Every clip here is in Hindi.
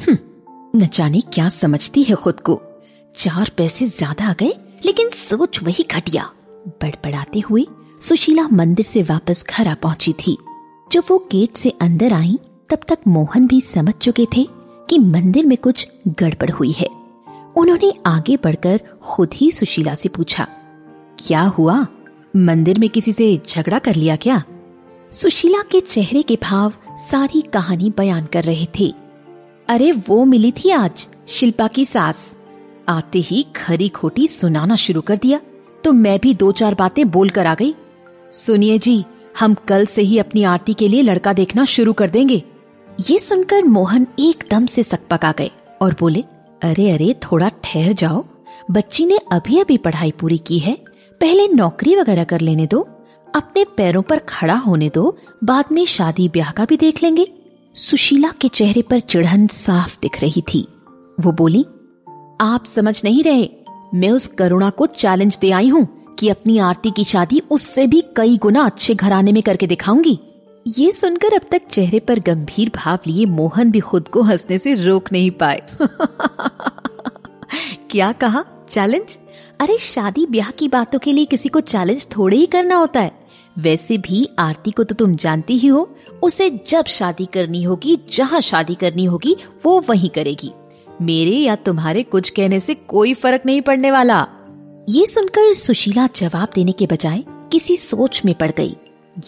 हम्म, न जाने क्या समझती है खुद को। चार पैसे ज़्यादा आ गए लेकिन सोच वही घटिया। बड़बड़ाते हुए सुशीला मंदिर से वापस घर आ पहुँची थी। जब वो गेट से अंदर आई तब तक मोहन भी समझ चुके थे कि मंदिर में कुछ गड़बड़ हुई है। उन्होंने आगे बढ़कर खुद ही सुशीला से पूछा क्या हुआ? मंदिर में किसी से झगड़ा कर लिया क्या? सुशीला के चेहरे के भाव सारी कहानी बयान कर रहे थे। अरे वो मिली थी आज, शिल्पा की सास। आते ही खरी खोटी सुनाना शुरू कर दिया तो मैं भी दो चार बातें बोल कर आ गई। सुनिए जी, हम कल से ही अपनी आरती के लिए लड़का देखना शुरू कर देंगे। ये सुनकर मोहन एकदम से सकपका गए और बोले, अरे अरे, थोड़ा ठहर जाओ। बच्ची ने अभी अभी पढ़ाई पूरी की है, पहले नौकरी वगैरह कर लेने दो, अपने पैरों पर खड़ा होने दो, बाद में शादी ब्याह का भी देख लेंगे। सुशीला के चेहरे पर चिढ़न साफ़ दिख रही थी। वो बोली, आप समझ नहीं रहे, मैं उस करुणा को चैलेंज दे आई हूँ कि अपनी आरती की शादी उससे भी कई गुना अच्छे घराने में करके दिखाऊँगी। ये सुनकर अब तक चेहरे पर गंभीर भाव लिए मोहन भी खुद को हंसने से रोक नहीं पाए। क्या कहा? चैलेंज अरे शादी ब्याह की बातों के लिए किसी को चैलेंज थोड़े ही करना होता है। वैसे भी आरती को तो तुम जानती ही हो। उसे जब शादी करनी होगी, जहाँ शादी करनी होगी, वो वही करेगी। मेरे या तुम्हारे कुछ कहने से कोई फ़र्क नहीं पड़ने वाला। ये सुनकर सुशीला जवाब देने के बजाय किसी सोच में पड़ गई।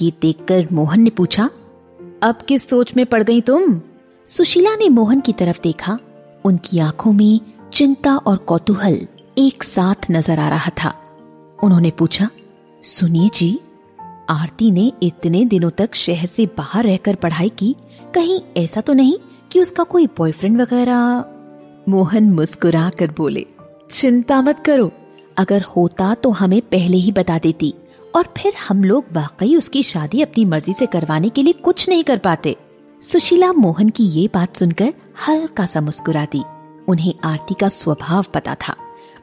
ये देखकर मोहन ने पूछा, अब किस सोच में पड़ गई तुम? सुशीला ने मोहन की तरफ़ देखा। उनकी आँखों में चिंता और कौतूहल एक साथ नज़र आ रहा था। उन्होंने पूछा, सुनिए जी आरती ने इतने दिनों तक शहर से बाहर रहकर पढ़ाई की। कहीं ऐसा तो नहीं कि उसका कोई बॉयफ्रेंड वगैरह? मोहन मुस्कुरा कर बोले, चिंता मत करो। अगर होता तो हमें पहले ही बता देती और फिर हम लोग वाकई उसकी शादी अपनी मर्ज़ी से करवाने के लिए कुछ नहीं कर पाते। सुशीला मोहन की ये बात सुनकर हल्का सा मुस्कुरा दी उन्हें आरती का स्वभाव पता था।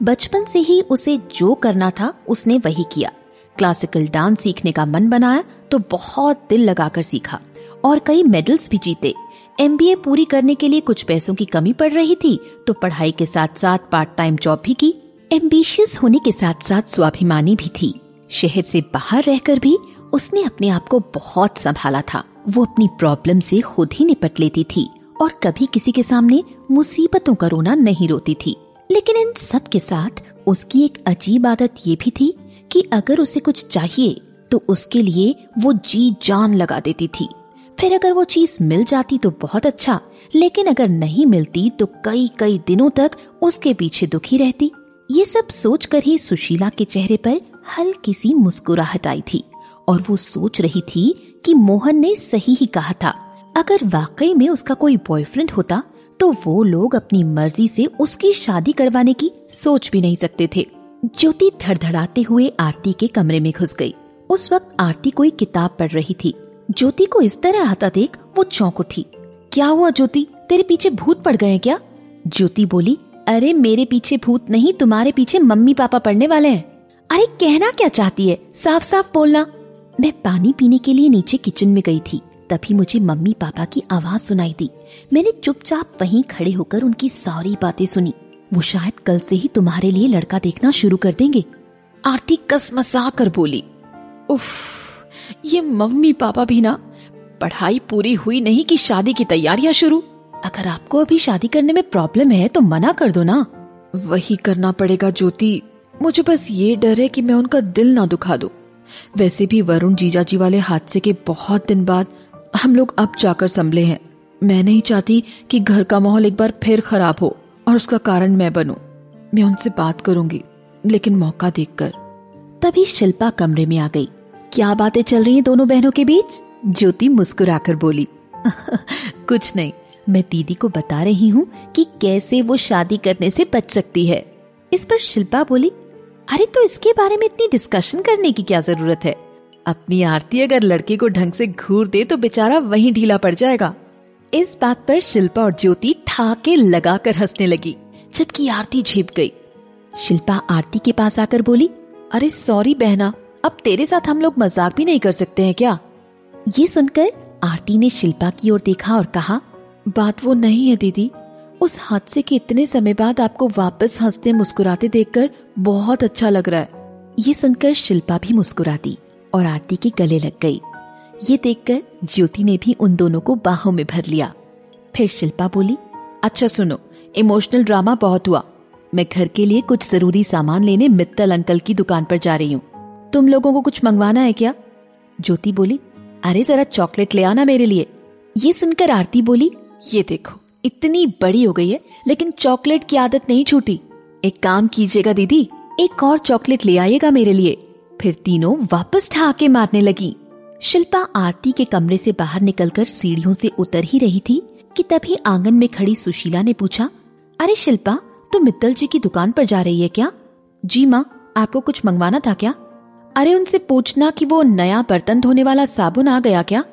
बचपन से ही उसे जो करना था, उसने वही किया। क्लासिकल डांस सीखने का मन बनाया तो बहुत दिल लगाकर सीखा। और कई मेडल्स भी जीते। एमबीए पूरी करने के लिए कुछ पैसों की कमी पड़ रही थी तो पढ़ाई के साथ साथ पार्ट टाइम जॉब भी की। एम्बिशियस होने के साथ साथ स्वाभिमानी भी थी। शहर से बाहर रहकर भी उसने अपने आप को बहुत संभाला था। वो अपनी प्रॉब्लम से खुद ही निपट लेती थी और कभी किसी के सामने मुसीबतों का रोना नहीं रोती थी। लेकिन इन सब के साथ उसकी एक अजीब आदत ये भी थी कि अगर उसे कुछ चाहिए तो उसके लिए वो जी जान लगा देती थी। फिर अगर वो चीज़ मिल जाती तो बहुत अच्छा लेकिन अगर नहीं मिलती तो कई कई दिनों तक उसके पीछे दुखी रहती। ये सब सोचकर ही सुशीला के चेहरे पर हल्की सी मुस्कुराहट आई थी, और वो सोच रही थी कि मोहन ने सही ही कहा था। अगर वाकई में उसका कोई बॉयफ्रेंड होता तो वो लोग अपनी मर्ज़ी से उसकी शादी करवाने की सोच भी नहीं सकते थे। ज्योति धड़धड़ाते हुए आरती के कमरे में घुस गई। उस वक्त आरती कोई किताब पढ़ रही थी। ज्योति को इस तरह आता देख वो चौंक उठी। क्या हुआ ज्योति? तेरे पीछे भूत पड़ गए क्या? ज्योति बोली, अरे, मेरे पीछे भूत नहीं, तुम्हारे पीछे मम्मी पापा पढ़ने वाले हैं। अरे, कहना क्या चाहती है? साफ़ साफ़ बोलना। मैं पानी पीने के लिए नीचे किचन में गई थी। तभी मुझे मम्मी पापा की आवाज़ सुनाई दी। मैंने चुपचाप वहीं खड़े होकर उनकी सारी बातें सुनी। वो शायद कल से ही तुम्हारे लिए लड़का देखना शुरू कर देंगे। आरती कसमसा कर बोली, उफ, ये मम्मी पापा भी ना, पढ़ाई पूरी हुई नहीं कि शादी की तैयारियाँ शुरू। अगर आपको अभी शादी करने में प्रॉब्लम है तो मना कर दो ना। वही करना पड़ेगा ज्योति। मुझे बस ये डर है कि मैं उनका दिल ना दुखा दूँ। वैसे भी वरुण जीजा जी वाले हादसे के बहुत दिन बाद हम लोग अब जाकर संभले हैं। मैं नहीं चाहती कि घर का माहौल एक बार फिर खराब हो। और उसका कारण मैं बनूं। मैं उनसे बात करूँगी, लेकिन मौका देखकर। तभी शिल्पा कमरे में आ गई। क्या बातें चल रही हैं दोनों बहनों के बीच? ज्योति मुस्कुराकर बोली, कुछ नहीं, मैं दीदी को बता रही हूँ कि कैसे वो शादी करने से बच सकती है। इस पर शिल्पा बोली, अरे तो इसके बारे में इतनी डिस्कशन करने की क्या ज़रूरत है? अपनी आरती अगर लड़के को ढंग से घूर दे तो बेचारा वहीं ढीला पड़ जाएगा। इस बात पर शिल्पा और ज्योति ठाके लगाकर हंसने लगी, जबकि आरती झेप गई। शिल्पा आरती के पास आकर बोली, अरे, सॉरी बहना, अब तेरे साथ हम लोग मज़ाक भी नहीं कर सकते हैं क्या? ये सुनकर आरती ने शिल्पा की ओर देखा और कहा, बात वो नहीं है दीदी। उस हादसे के इतने समय बाद आपको वापस हँसते मुस्कुराते देखकर बहुत अच्छा लग रहा है। ये सुनकर शिल्पा भी मुस्कुरा दी और आरती के गले लग गई। ये देखकर ज्योति ने भी उन दोनों को बाहों में भर लिया। फिर शिल्पा बोली अच्छा सुनो, इमोशनल ड्रामा बहुत हुआ। मैं घर के लिए कुछ ज़रूरी सामान लेने मित्तल अंकल की दुकान पर जा रही हूँ। तुम लोगों को कुछ मंगवाना है क्या? ज्योति बोली, अरे जरा चॉकलेट ले आना मेरे लिए। ये सुनकर आरती बोली, ये देखो, इतनी बड़ी हो गई है, लेकिन चॉकलेट की आदत नहीं छूटी। एक काम कीजिएगा दीदी, एक और चॉकलेट ले आइएगा मेरे लिए। फिर तीनों वापस ठहाके मारने लगी। शिल्पा आरती के कमरे से बाहर निकलकर सीढ़ियों से उतर ही रही थी कि तभी आँगन में खड़ी सुशीला ने पूछा, अरे शिल्पा, तुम मित्तल जी की दुकान पर जा रही है क्या? जी माँ, आपको कुछ मंगवाना था क्या? अरे उनसे पूछना कि वो नया बर्तन धोने वाला साबुन आ गया क्या?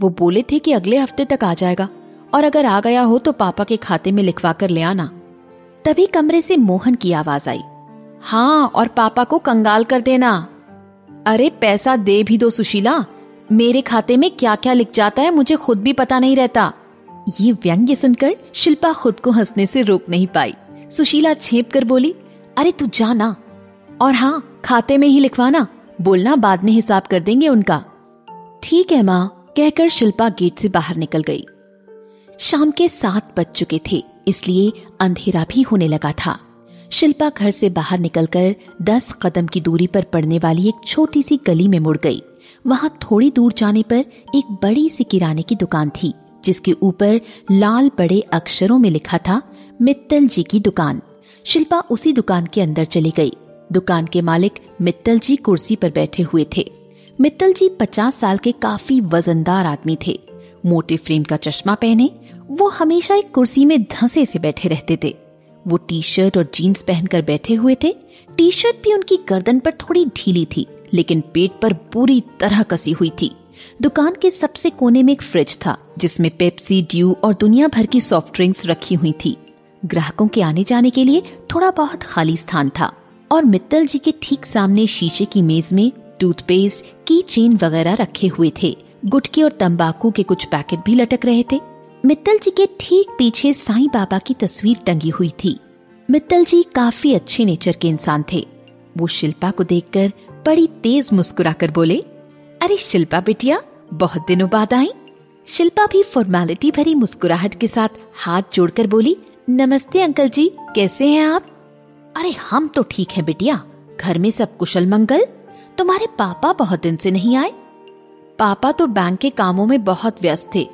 वो बोले थे कि अगले हफ़्ते तक आ जाएगा, और अगर आ गया हो तो पापा के खाते में लिखवा कर ले आना। तभी कमरे से मोहन की आवाज़ आई हाँ और पापा को कंगाल कर देना। अरे पैसा दे भी दो सुशीला मेरे खाते में क्या क्या लिख जाता है मुझे खुद भी पता नहीं रहता। ये व्यंग्य सुनकर शिल्पा खुद को हंसने से रोक नहीं पाई। सुशीला छेप कर बोली, अरे तू जाना। और हाँ खाते में ही लिखवाना। बोलना बाद में हिसाब कर देंगे उनका। ठीक है माँ, कहकर शिल्पा गेट से बाहर निकल गई। शाम के सात बज चुके थे, इसलिए अंधेरा भी होने लगा था। शिल्पा घर से बाहर निकलकर दस कदम की दूरी पर पड़ने वाली एक छोटी सी गली में मुड़ गई। वहाँ थोड़ी दूर जाने पर एक बड़ी सी किराने की दुकान थी, जिसके ऊपर लाल बड़े अक्षरों में लिखा था, मित्तल जी की दुकान। शिल्पा उसी दुकान के अंदर चली गई। दुकान के मालिक मित्तल जी कुर्सी पर बैठे हुए थे। मित्तल जी पचास साल के काफ़ी वजनदार आदमी थे। मोटे फ्रेम का चश्मा पहने, वो हमेशा एक कुर्सी में धंसे से बैठे रहते थे। वो टी शर्ट और जीन्स पहनकर बैठे हुए थे। टी शर्ट भी उनकी गर्दन पर थोड़ी ढीली थी। लेकिन पेट पर पूरी तरह कसी हुई थी। दुकान के सबसे कोने में एक फ्रिज था, जिसमें पेप्सी, ड्यू और दुनिया भर की सॉफ्ट ड्रिंक्स रखी हुई थी। ग्राहकों के आने जाने के लिए थोड़ा बहुत खाली स्थान था और मित्तल जी के ठीक सामने शीशे की मेज में टूथपेस्ट की चेन वगैरह रखे हुए थे। गुटके और तंबाकू के कुछ पैकेट भी लटक रहे थे। मित्तल जी के ठीक पीछे साईं बाबा की तस्वीर टंगी हुई थी। मित्तल जी काफ़ी अच्छे नेचर के इंसान थे। वो शिल्पा को देखकर बड़ी तेज मुस्कुराकर बोले, अरे शिल्पा बिटिया, बहुत दिनों बाद आई। शिल्पा भी फॉर्मेलिटी भरी मुस्कुराहट के साथ हाथ जोड़कर बोली, नमस्ते अंकल जी, कैसे हैं आप? अरे हम तो ठीक हैं बिटिया, घर में सब कुशल मंगल। तुम्हारे पापा बहुत दिन से नहीं आए? पापा तो बैंक के कामों में बहुत व्यस्त थे।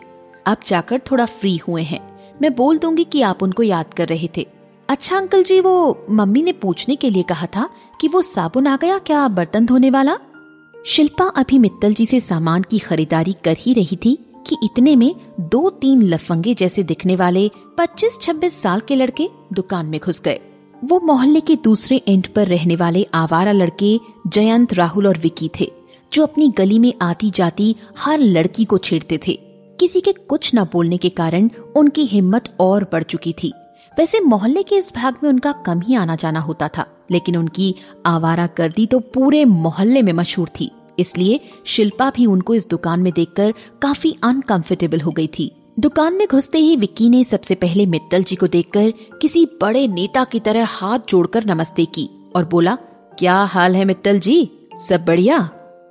अब जाकर थोड़ा फ्री हुए हैं। मैं बोल दूँगी कि आप उनको याद कर रहे थे। अच्छा अंकल जी, वो मम्मी ने पूछने के लिए कहा था कि वो साबुन आ गया क्या बर्तन धोने वाला? शिल्पा अभी मित्तल जी से सामान की खरीदारी कर ही रही थी कि इतने में दो तीन लफंगे जैसे दिखने वाले 25-26 साल के लड़के दुकान में घुस गए। वो मोहल्ले के दूसरे एंड पर रहने वाले आवारा लड़के जयंत, राहुल और विकी थे, जो अपनी गली में आती जाती हर लड़की को छेड़ते थे। किसी के कुछ न बोलने के कारण उनकी हिम्मत और बढ़ चुकी थी। वैसे मोहल्ले के इस भाग में उनका कम ही आना जाना होता था, लेकिन उनकी आवारा गर्दी तो पूरे मोहल्ले में मशहूर थी, इसलिए शिल्पा भी उनको इस दुकान में देखकर काफ़ी अनकंफर्टेबल हो गई थी। दुकान में घुसते ही विक्की ने सबसे पहले मित्तल जी को देखकर किसी बड़े नेता की तरह हाथ जोड़कर नमस्ते की और बोला, क्या हाल है मित्तल जी? सब बढ़िया?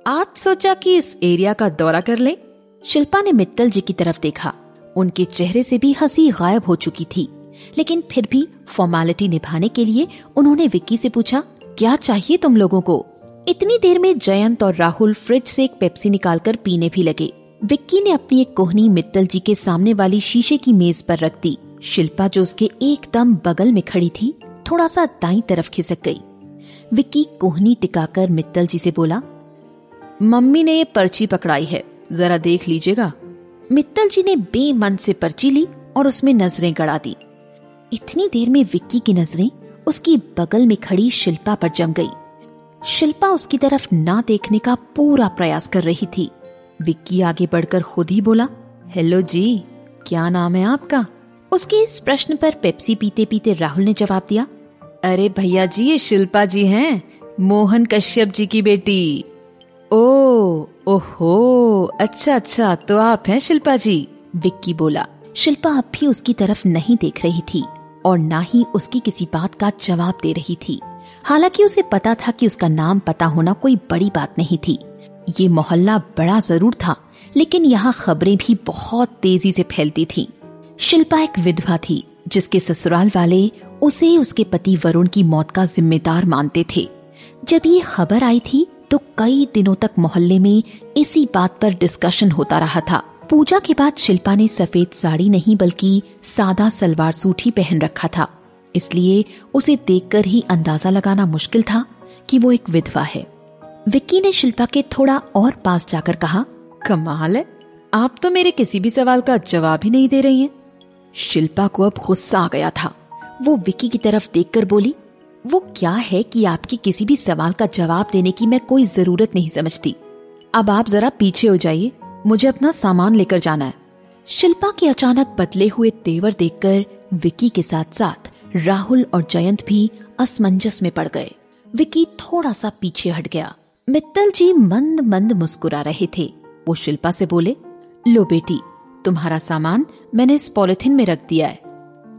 आज सोचा कि इस एरिया का दौरा कर ले? शिल्पा ने मित्तल जी की तरफ़ देखा। उनके चेहरे से भी हँसी गायब हो चुकी थी। लेकिन फिर भी फॉर्मेलिटी निभाने के लिए उन्होंने विक्की से पूछा, क्या चाहिए तुम लोगों को? इतनी देर में जयंत और राहुल फ्रिज से एक पेप्सी निकालकर पीने भी लगे। विक्की ने अपनी एक कोहनी मित्तल जी के सामने वाली शीशे की मेज पर रख दी। शिल्पा जो उसके एकदम बगल में खड़ी थी थोड़ा सा दाई तरफ़ खिसक गई। विक्की कोहनी टिकाकर मित्तल जी से बोला, मम्मी ने ये पर्ची पकड़ाई है, जरा देख लीजिएगा। मित्तल जी ने बेमन से पर्ची ली और उसमें नज़रें गड़ा दी। इतनी देर में विक्की की नज़रें उसकी बगल में खड़ी शिल्पा पर जम गई। शिल्पा उसकी तरफ़ ना देखने का पूरा प्रयास कर रही थी। विक्की आगे बढ़कर खुद ही बोला, हेलो जी, क्या नाम है आपका? उसके इस प्रश्न पर पेप्सी पीते पीते राहुल ने जवाब दिया, अरे भैया जी, ये शिल्पा जी हैं, मोहन कश्यप जी की बेटी। ओ, ओहो अच्छा अच्छा तो आप हैं शिल्पा जी? विक्की बोला। शिल्पा अब भी उसकी तरफ़ नहीं देख रही थी। और ना ही उसकी किसी बात का जवाब दे रही थी। हालाँकि उसे पता था कि उसका नाम पता होना कोई बड़ी बात नहीं थी। ये मोहल्ला बड़ा ज़रूर था, लेकिन यहाँ खबरें भी बहुत तेज़ी से फैलती थीं। शिल्पा एक विधवा थी, जिसके ससुराल वाले उसे उसके पति वरुण की मौत का जिम्मेदार मानते थे। जब ये खबर आई थी तो कई दिनों तक मोहल्ले में इसी बात पर डिस्कशन होता रहा था। पूजा के बाद शिल्पा ने सफ़ेद साड़ी नहीं बल्कि सादा सलवार सूट ही पहन रखा था। इसलिए उसे देखकर ही अंदाज़ा लगाना मुश्किल था कि वो एक विधवा है। विक्की ने शिल्पा के थोड़ा और पास जाकर कहा, कमाल है। आप तो मेरे किसी भी सवाल का जवाब ही नहीं दे रही हैं। शिल्पा को अब गुस्सा आ गया था। वो विक्की की तरफ़ देखकर बोली, वो क्या है कि आपके किसी भी सवाल का जवाब देने की मैं कोई ज़रूरत नहीं समझती। अब आप जरा पीछे हो जाइए। मुझे अपना सामान लेकर जाना है। शिल्पा के अचानक बदले हुए तेवर देखकर विक्की के साथ साथ राहुल और जयंत भी असमंजस में पड़ गए। विक्की थोड़ा सा पीछे हट गया। मित्तल जी मंद मंद मुस्कुरा रहे थे। वो शिल्पा से बोले, लो बेटी, तुम्हारा सामान मैंने इस पॉलिथिन में रख दिया है।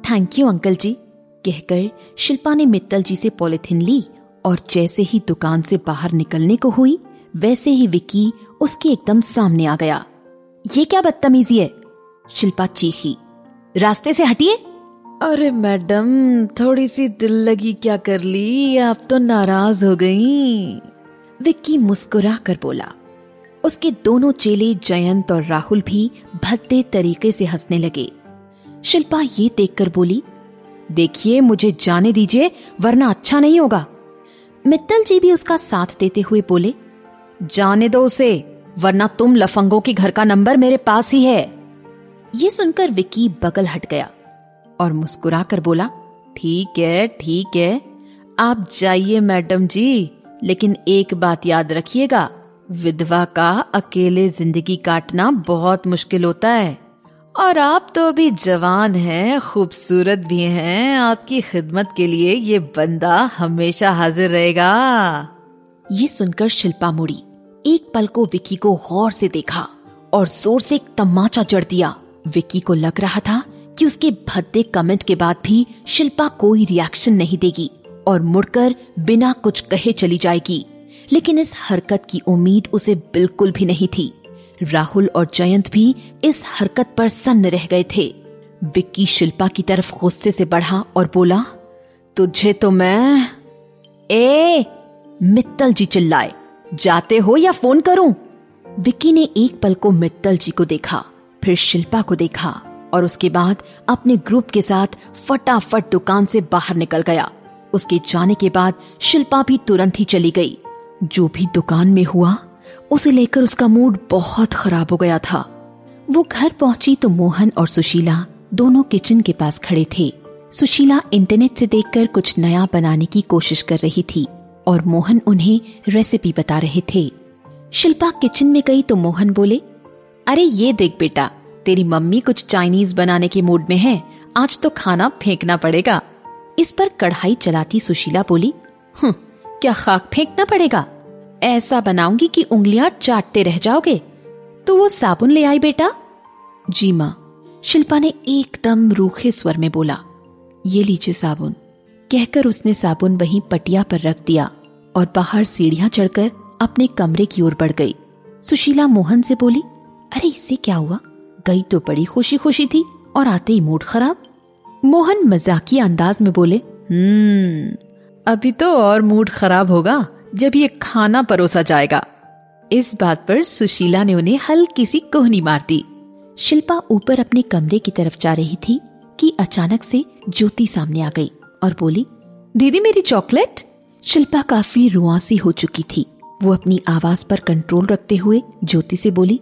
थैंक यू अंकल जी, कहकर शिल्पा ने मित्तल जी से पॉलिथिन ली और जैसे ही दुकान से बाहर निकलने को हुई वैसे ही विक्की उसके एकदम सामने आ गया। ये क्या बदतमीजी है? शिल्पा चीखी। रास्ते से हटिए। अरे मैडम थोड़ी सी दिल लगी क्या कर ली? आप तो नाराज़ हो गई। विक्की मुस्कुरा कर बोला। उसके दोनों चेले जयंत और राहुल भी भद्दे तरीके से हंसने लगे। शिल्पा ये देखकर बोली देखिए मुझे जाने दीजिए वरना अच्छा नहीं होगा। मित्तल जी भी उसका साथ देते हुए बोले जाने दो उसे, वरना तुम लफंगों की घर का नंबर मेरे पास ही है। ये सुनकर विकी बगल हट गया और मुस्कुरा कर बोला, ठीक है ठीक है, आप जाइए मैडम जी, लेकिन एक बात याद रखिएगा, विधवा का अकेले ज़िंदगी काटना बहुत मुश्किल होता है। और आप तो अभी जवान हैं, खूबसूरत भी हैं, आपकी खिदमत के लिए ये बंदा हमेशा हाजिर रहेगा। ये सुनकर शिल्पा मुड़ी। एक पल को विकी को गौर से देखा और ज़ोर से एक तमाचा जड़ दिया। विकी को लग रहा था कि उसके भद्दे कमेंट के बाद भी शिल्पा कोई रिएक्शन नहीं देगी और मुड़कर बिना कुछ कहे चली जाएगी। लेकिन इस हरकत की उम्मीद उसे बिल्कुल भी नहीं थी। राहुल और जयंत भी इस हरकत पर सन्न रह गए थे। विक्की शिल्पा की तरफ़ गुस्से से बढ़ा और बोला, तुझे तो मैं, ए, मित्तल जी चिल्लाए। जाते हो या फ़ोन करूँ? विक्की ने एक पल को मित्तल जी को देखा, फिर शिल्पा को देखा और उसके बाद अपने ग्रुप के साथ फटाफट दुकान से बाहर निकल गया। उसके जाने के बाद शिल्पा भी तुरंत ही चली गई। जो भी दुकान में हुआ, उसे लेकर उसका मूड बहुत खराब हो गया था। वो घर पहुँची तो मोहन और सुशीला दोनों किचन के पास खड़े थे। सुशीला इंटरनेट से देखकर कुछ नया बनाने की कोशिश कर रही थी। और मोहन उन्हें रेसिपी बता रहे थे। शिल्पा किचन में गई तो मोहन बोले, अरे ये देख बेटा, तेरी मम्मी कुछ चाइनीज़ बनाने के मूड में है, आज तो खाना फेंकना पड़ेगा। इस पर कढ़ाई चलाती सुशीला बोली हम्म क्या खाक फेंकना पड़ेगा? ऐसा बनाऊँगी कि उंगलियाँ चाटते रह जाओगे। तो वो साबुन ले आई बेटा? जी माँ, शिल्पा ने एकदम रूखे स्वर में बोला, ये लीजिए साबुन। कहकर उसने साबुन वहीं पटिया पर रख दिया और बाहर सीढ़ियाँ चढ़कर अपने कमरे की ओर बढ़ गई। सुशीला मोहन से बोली, अरे, इससे क्या हुआ? गई तो बड़ी खुशी खुशी थी और आते ही मूड खराब। मोहन मजाकी अंदाज में बोले हम्म अभी तो और मूड खराब होगा जब ये खाना परोसा जाएगा। इस बात पर सुशीला ने उन्हें हल्की सी कोहनी मार दी। शिल्पा ऊपर अपने कमरे की तरफ़ जा रही थी कि अचानक से ज्योति सामने आ गई। और बोली, दीदी, मेरी चॉकलेट? शिल्पा काफ़ी रुआसी हो चुकी थी। वो अपनी आवाज़ पर कंट्रोल रखते हुए ज्योति से बोली,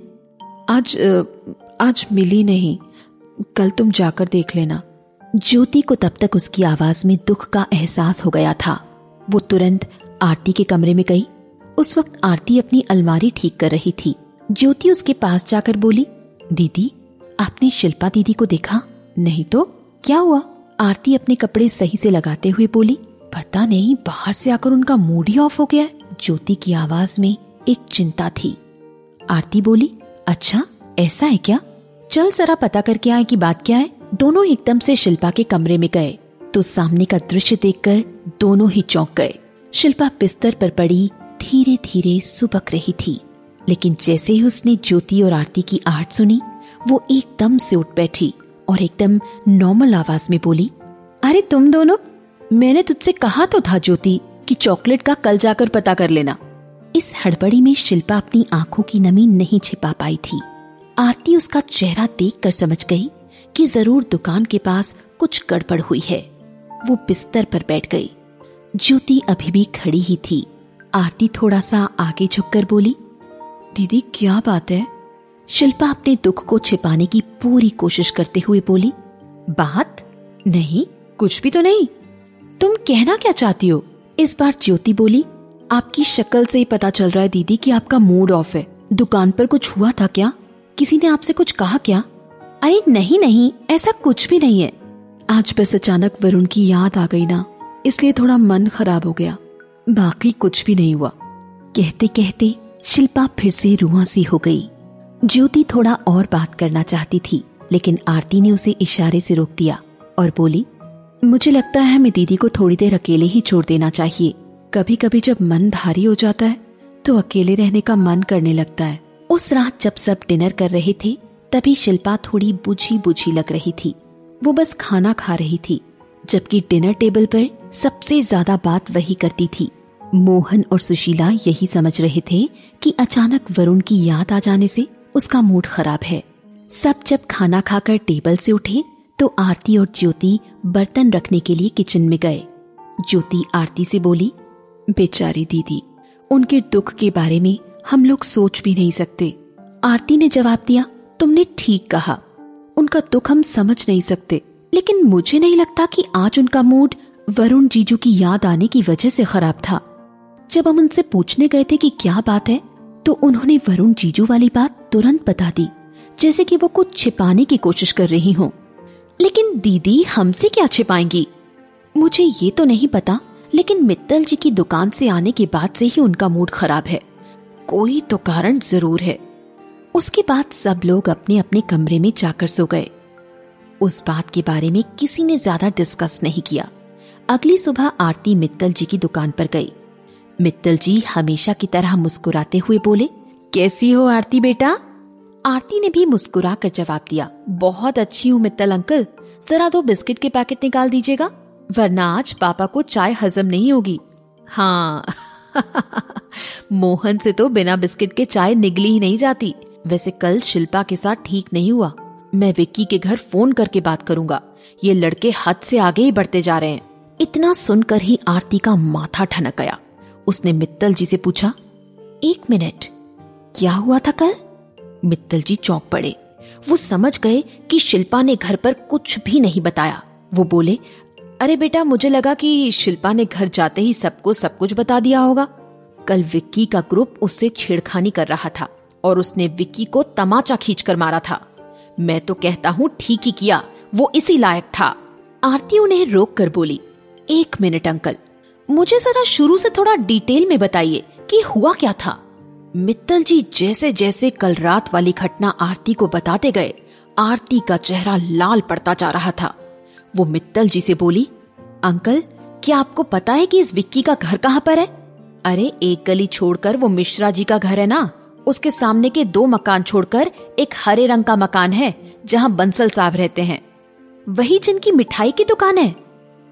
आज आज मिली नहीं। कल तुम जाकर देख लेना। ज्योति को तब तक उसकी आवाज़ में दुख का एहसास हो गया था। वो तुरंत आरती के कमरे में गई। उस वक्त आरती अपनी अलमारी ठीक कर रही थी। ज्योति उसके पास जाकर बोली, दीदी, आपने शिल्पा दीदी को देखा? नहीं तो? क्या हुआ? आरती अपने कपड़े सही से लगाते हुए बोली, पता नहीं, बाहर से आकर उनका मूड ही ऑफ़ हो गया ज्योति की आवाज़ में एक चिंता थी। आरती बोली अच्छा ऐसा है क्या? चल जरा पता करके आए कि बात क्या है। दोनों एकदम से शिल्पा के कमरे में गए तो सामने का दृश्य देखकर दोनों ही चौंक गए। शिल्पा बिस्तर पर पड़ी धीरे धीरे सुबक रही थी। लेकिन जैसे ही उसने ज्योति और आरती की आहट सुनी, वो एकदम से उठ बैठी। और एकदम नॉर्मल आवाज़ में बोली, अरे तुम दोनों, मैंने तुझसे कहा तो था ज्योति कि चॉकलेट का कल जाकर पता कर लेना। इस हड़बड़ी में शिल्पा अपनी आँखों की नमी नहीं छिपा पाई थी। आरती उसका चेहरा देखकर समझ गई कि ज़रूर दुकान के पास कुछ गड़बड़ हुई है। वो बिस्तर पर बैठ गई। ज्योति अभी भी खड़ी ही थी। आरती थोड़ा सा आगे झुककर बोली, दीदी, क्या बात है? शिल्पा अपने दुख को छिपाने की पूरी कोशिश करते हुए बोली, बात? नहीं, कुछ भी तो नहीं। तुम कहना क्या चाहती हो? इस बार ज्योति बोली, आपकी शक्ल से ही पता चल रहा है दीदी कि आपका मूड ऑफ़ है। दुकान पर कुछ हुआ था क्या? किसी ने आपसे कुछ कहा क्या? अरे नहीं नहीं, ऐसा कुछ भी नहीं है। आज बस अचानक वरुण की याद आ गई ना, इसलिए थोड़ा मन खराब हो गया। बाकी कुछ भी नहीं हुआ। कहते कहते शिल्पा फिर से रुआ सी हो गई। ज्योति थोड़ा और बात करना चाहती थी, लेकिन आरती ने उसे इशारे से रोक दिया और बोली, मुझे लगता है मैं दीदी को थोड़ी देर अकेले ही छोड़ देना चाहिए। कभी कभी जब मन भारी हो जाता है तो अकेले रहने का मन करने लगता है। उस रात जब सब डिनर कर रहे थे, तभी शिल्पा थोड़ी बुझी बुझी लग रही थी। वो बस खाना खा रही थी, जबकि डिनर टेबल पर सबसे ज़्यादा बात वही करती थी। मोहन और सुशीला यही समझ रहे थे कि अचानक वरुण की याद आ जाने से उसका मूड खराब है। सब जब खाना खाकर टेबल से उठे तो आरती और ज्योति बर्तन रखने के लिए किचन में गए। ज्योति आरती से बोली, बेचारी दीदी, उनके दुख के बारे में हम लोग सोच भी नहीं सकते। आरती ने जवाब दिया, तुमने ठीक कहा। उनका दुख हम समझ नहीं सकते। लेकिन मुझे नहीं लगता कि आज उनका मूड वरुण जीजू की याद आने की वजह से खराब था। जब हम उनसे पूछने गए थे कि क्या बात है तो उन्होंने वरुण जीजू वाली बात तुरंत बता दी, जैसे कि वो कुछ छिपाने की कोशिश कर रही हो। लेकिन दीदी हमसे क्या छिपाएँगी? मुझे ये तो नहीं पता, लेकिन मित्तल जी की दुकान से आने के बाद से ही उनका मूड खराब है। कोई तो कारण ज़रूर है। उसके बाद सब लोग अपने अपने कमरे में जाकर सो गए। उस बात के बारे में किसी ने ज़्यादा डिस्कस नहीं किया। अगली सुबह आरती मित्तल जी की दुकान पर गई। मित्तल जी हमेशा की तरह मुस्कुराते हुए बोले कैसी हो आरती बेटा? आरती ने भी मुस्कुरा कर जवाब दिया, बहुत अच्छी हूँ मित्तल अंकल। जरा दो बिस्किट के पैकेट निकाल दीजिएगा, वरना आज पापा को चाय हजम नहीं होगी। हाँ। मोहन से तो बिना बिस्किट के चाय निगली ही नहीं जाती। वैसे कल शिल्पा के साथ ठीक नहीं हुआ। मैं विक्की के घर फ़ोन करके बात करूँगा। ये लड़के हद से आगे ही बढ़ते जा रहे हैं। इतना सुनकर ही आरती का माथा ठनक गया। उसने मित्तल जी से पूछा, एक मिनट क्या हुआ था कल? मित्तल जी चौंक पड़े। वो समझ गए कि शिल्पा ने घर पर कुछ भी नहीं बताया। वो बोले, अरे बेटा, मुझे लगा कि शिल्पा ने घर जाते ही सबको सब कुछ बता दिया होगा। कल विक्की का ग्रुप उससे छेड़खानी कर रहा था और उसने विक्की को तमाचा खींचकर मारा था। मैं तो कहता हूँ, ठीक ही किया। वो इसी लायक था। आरती उन्हें रोक कर बोली, एक मिनट अंकल, मुझे जरा शुरू से थोड़ा डिटेल में बताइए कि हुआ क्या था? मित्तल जी जैसे जैसे कल रात वाली घटना आरती को बताते गए, आरती का चेहरा लाल पड़ता जा रहा था। वो मित्तल जी से बोली, अंकल, क्या आपको पता है कि इस विक्की का घर कहाँ पर है? अरे, एक गली छोड़कर वो मिश्रा जी का घर है ना? उसके सामने के दो मकान छोड़कर एक हरे रंग का मकान है, जहाँ बंसल साहब रहते हैं। वही जिनकी मिठाई की दुकान है?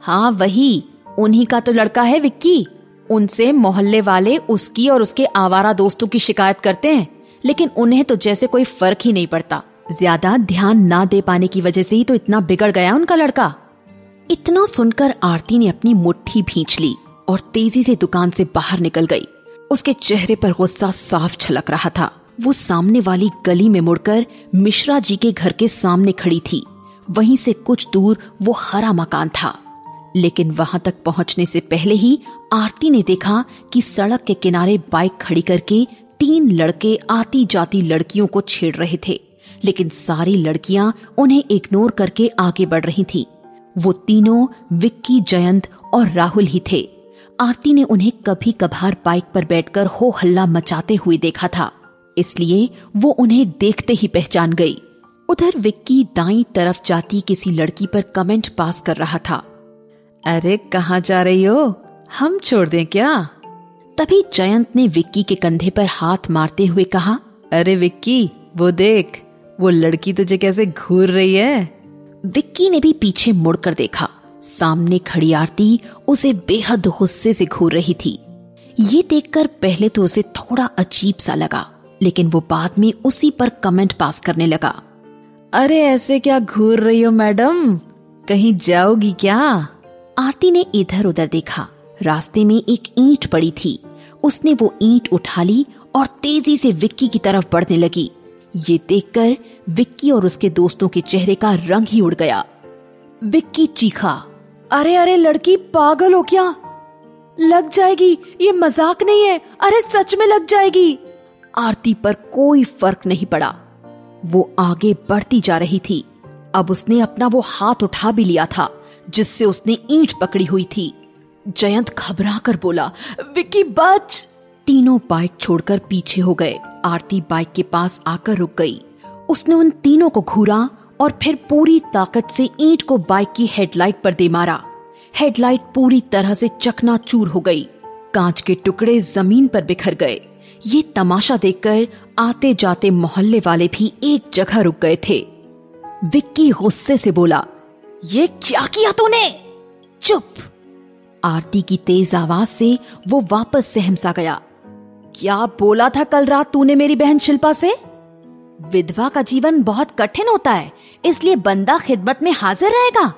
हाँ वही। उन्हीं का तो लड़का है विक्की। उनसे मोहल्ले वाले उसकी और उसके आवारा दोस्तों की शिकायत करते हैं, लेकिन उन्हें तो जैसे कोई फ़र्क ही नहीं पड़ता। ज़्यादा ध्यान ना दे पाने की वजह से ही तो इतना बिगड़ गया उनका लड़का। इतना सुनकर आरती ने अपनी मुट्ठी भींच ली और तेज़ी से दुकान से बाहर निकल गई। उसके चेहरे पर गुस्सा साफ़ छलक रहा था। वो सामने वाली गली में मुड़कर मिश्रा जी के घर के सामने खड़ी थी। वहीं से कुछ दूर वो हरा मकान था। लेकिन वहाँ तक पहुँचने से पहले ही आरती ने देखा कि सड़क के किनारे बाइक खड़ी करके तीन लड़के आती जाती लड़कियों को छेड़ रहे थे। लेकिन सारी लड़कियाँ उन्हें इग्नोर करके आगे बढ़ रही थीं। वो तीनों विक्की, जयंत और राहुल ही थे। आरती ने उन्हें कभी कभार बाइक पर बैठकर हो हल्ला मचाते हुए देखा था। इसलिए वो उन्हें देखते ही पहचान गई। उधर विक्की दाई तरफ़ जाती किसी लड़की पर कमेंट पास कर रहा था। अरे कहाँ जा रही हो? हम छोड़ दें क्या? तभी जयंत ने विक्की के कंधे पर हाथ मारते हुए कहा अरे विक्की वो देख वो लड़की तुझे कैसे घूर रही है? विक्की ने भी पीछे मुड़कर देखा सामने खड़ी आरती उसे बेहद गुस्से से घूर रही थी। ये देखकर पहले तो उसे थोड़ा अजीब सा लगा लेकिन वो बाद में उसी पर कमेंट पास करने लगा। अरे ऐसे क्या घूर रही हो मैडम? कहीं जाओगी क्या? आरती ने इधर उधर देखा। रास्ते में एक ईंट पड़ी थी। उसने वो ईंट उठा ली और तेज़ी से विक्की की तरफ़ बढ़ने लगी। ये देखकर विक्की और उसके दोस्तों के चेहरे का रंग ही उड़ गया। विक्की चीखा, अरे अरे, लड़की पागल हो क्या? लग जाएगी, ये मज़ाक नहीं है। अरे, सच में लग जाएगी। आरती पर कोई फ़र्क नहीं पड़ा। वो आगे बढ़ती जा रही थी। अब उसने अपना वो हाथ उठा भी लिया था। जिससे उसने ईंट पकड़ी हुई थी। जयंत घबरा कर बोला, विक्की, बच! तीनों बाइक छोड़कर पीछे हो गए। आरती बाइक के पास आकर रुक गई। उसने उन तीनों को घूरा और फिर पूरी ताकत से ईंट को बाइक की हेडलाइट पर दे मारा। हेडलाइट पूरी तरह से चकनाचूर हो गई। कांच के टुकड़े ज़मीन पर बिखर गए। ये तमाशा देखकर आते जाते मोहल्ले वाले भी एक जगह रुक गए थे। विक्की गुस्से से बोला ये क्या किया तूने? चुप। आरती की तेज आवाज़ से वो वापस सहमसा गया। क्या बोला था कल रात तूने मेरी बहन शिल्पा से? विधवा का जीवन बहुत कठिन होता है, इसलिए बंदा खिदमत में हाजिर रहेगा।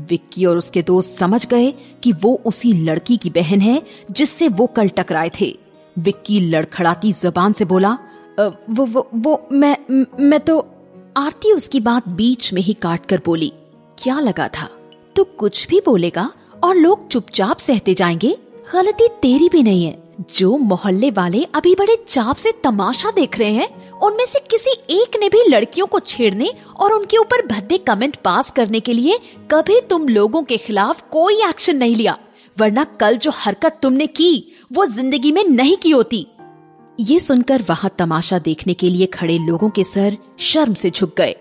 विक्की और उसके दोस्त समझ गए कि वो उसी लड़की की बहन है, जिससे वो कल टकराए थे। विक्की लड़खड़ाती जबान से बोला वो वो वो, मैं मैं तो आरती उसकी बात बीच में ही काट कर बोली। क्या लगा था? तू कुछ भी बोलेगा और लोग चुपचाप सहते जाएँगे? गलती तेरी भी नहीं है। जो मोहल्ले वाले अभी बड़े चाप से तमाशा देख रहे हैं, उनमें से किसी एक ने भी लड़कियों को छेड़ने और उनके ऊपर भद्दे कमेंट पास करने के लिए कभी तुम लोगों के खिलाफ कोई एक्शन नहीं लिया। वरना कल जो हरकत तुमने की, वो ज़िंदगी में नहीं की होती। ये सुनकर वहाँ तमाशा देखने के लिए खड़े लोगों के सर शर्म से झुक गए।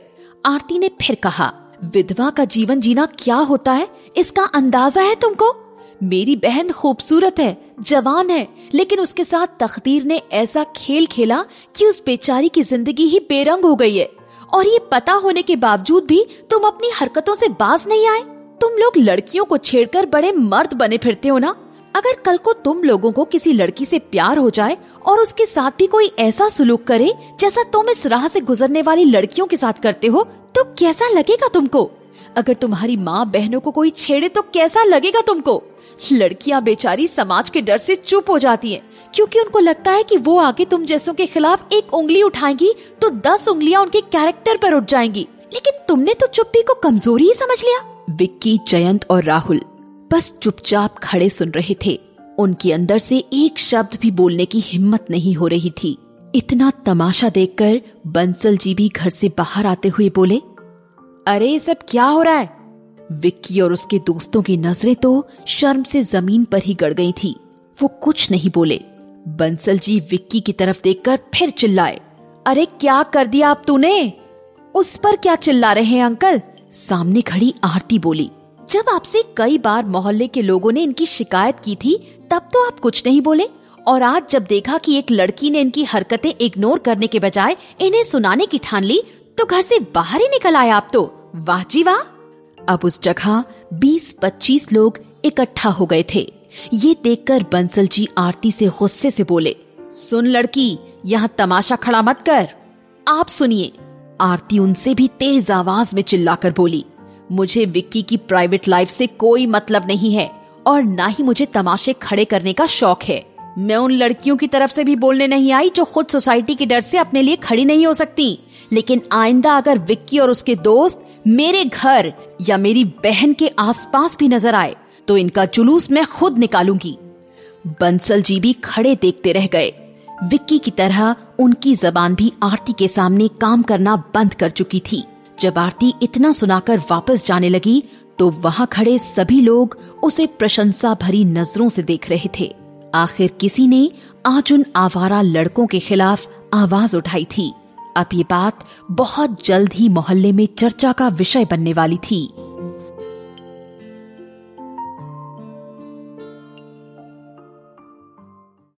आरती ने फिर कहा विधवा का जीवन जीना क्या होता है? इसका अंदाज़ा है तुमको? मेरी बहन खूबसूरत है, जवान है, लेकिन उसके साथ तकदीर ने ऐसा खेल खेला कि उस बेचारी की ज़िंदगी ही बेरंग हो गई है। और ये पता होने के बावजूद भी तुम अपनी हरकतों से बाज नहीं आए। तुम लोग लड़कियों को छेड़कर बड़े मर्द बने फिरते हो ना? अगर कल को तुम लोगों को किसी लड़की से प्यार हो जाए और उसके साथ भी कोई ऐसा सुलूक करे जैसा तुम इस राह से गुजरने वाली लड़कियों के साथ करते हो तो कैसा लगेगा तुमको? अगर तुम्हारी माँ बहनों को कोई छेड़े तो कैसा लगेगा तुमको? लड़कियाँ बेचारी समाज के डर से चुप हो जाती हैं, क्योंकि उनको लगता है कि वो आगे तुम जैसों के खिलाफ एक उंगली उठाएँगी तो दस उंगलियाँ उनके कैरेक्टर पर उठ जाएँगी। लेकिन तुमने तो चुप्पी को कमज़ोरी ही समझ लिया। विक्की, जयंत और राहुल। बस चुपचाप खड़े सुन रहे थे। उनके अंदर से एक शब्द भी बोलने की हिम्मत नहीं हो रही थी। इतना तमाशा देखकर बंसल जी भी घर से बाहर आते हुए बोले, अरे, ये सब क्या हो रहा है? विक्की और उसके दोस्तों की नज़रें तो शर्म से ज़मीन पर ही गड़ गई थी। वो कुछ नहीं बोले। बंसल जी विक्की की तरफ़ देखकर फिर चिल्लाए, अरे, क्या कर दिया आप तूने? उस पर क्या चिल्ला रहे हैं, अंकल? सामने खड़ी आरती बोली जब आपसे कई बार मोहल्ले के लोगों ने इनकी शिकायत की थी, तब तो आप कुछ नहीं बोले। और आज जब देखा कि एक लड़की ने इनकी हरकतें इग्नोर करने के बजाय इन्हें सुनाने की ठान ली तो घर से बाहर ही निकल आए आप तो। वाह जी वाह! अब उस जगह 20-25 लोग इकट्ठा हो गए थे। ये देखकर बंसल जी आरती से गुस्से से बोले, सुन लड़की, यहाँ तमाशा खड़ा मत कर। आप सुनिए। आरती उनसे भी तेज आवाज़ में चिल्लाकर बोली मुझे विक्की की प्राइवेट लाइफ से कोई मतलब नहीं है और ना ही मुझे तमाशे खड़े करने का शौक है। मैं उन लड़कियों की तरफ़ से भी बोलने नहीं आई जो खुद सोसाइटी के डर से अपने लिए खड़ी नहीं हो सकती। लेकिन आइंदा अगर विक्की और उसके दोस्त मेरे घर या मेरी बहन के आसपास भी नज़र आए तो इनका जुलूस मैं खुद निकालूँगी। बंसल जी भी खड़े देखते रह गए। विक्की की तरह उनकी जबान भी आरती के सामने काम करना बंद कर चुकी थी। जब आरती इतना सुनाकर वापस जाने लगी तो वहाँ खड़े सभी लोग उसे प्रशंसा भरी नज़रों से देख रहे थे। आखिर किसी ने आज उन आवारा लड़कों के खिलाफ आवाज़ उठाई थी। अब ये बात बहुत जल्द ही मोहल्ले में चर्चा का विषय बनने वाली थी।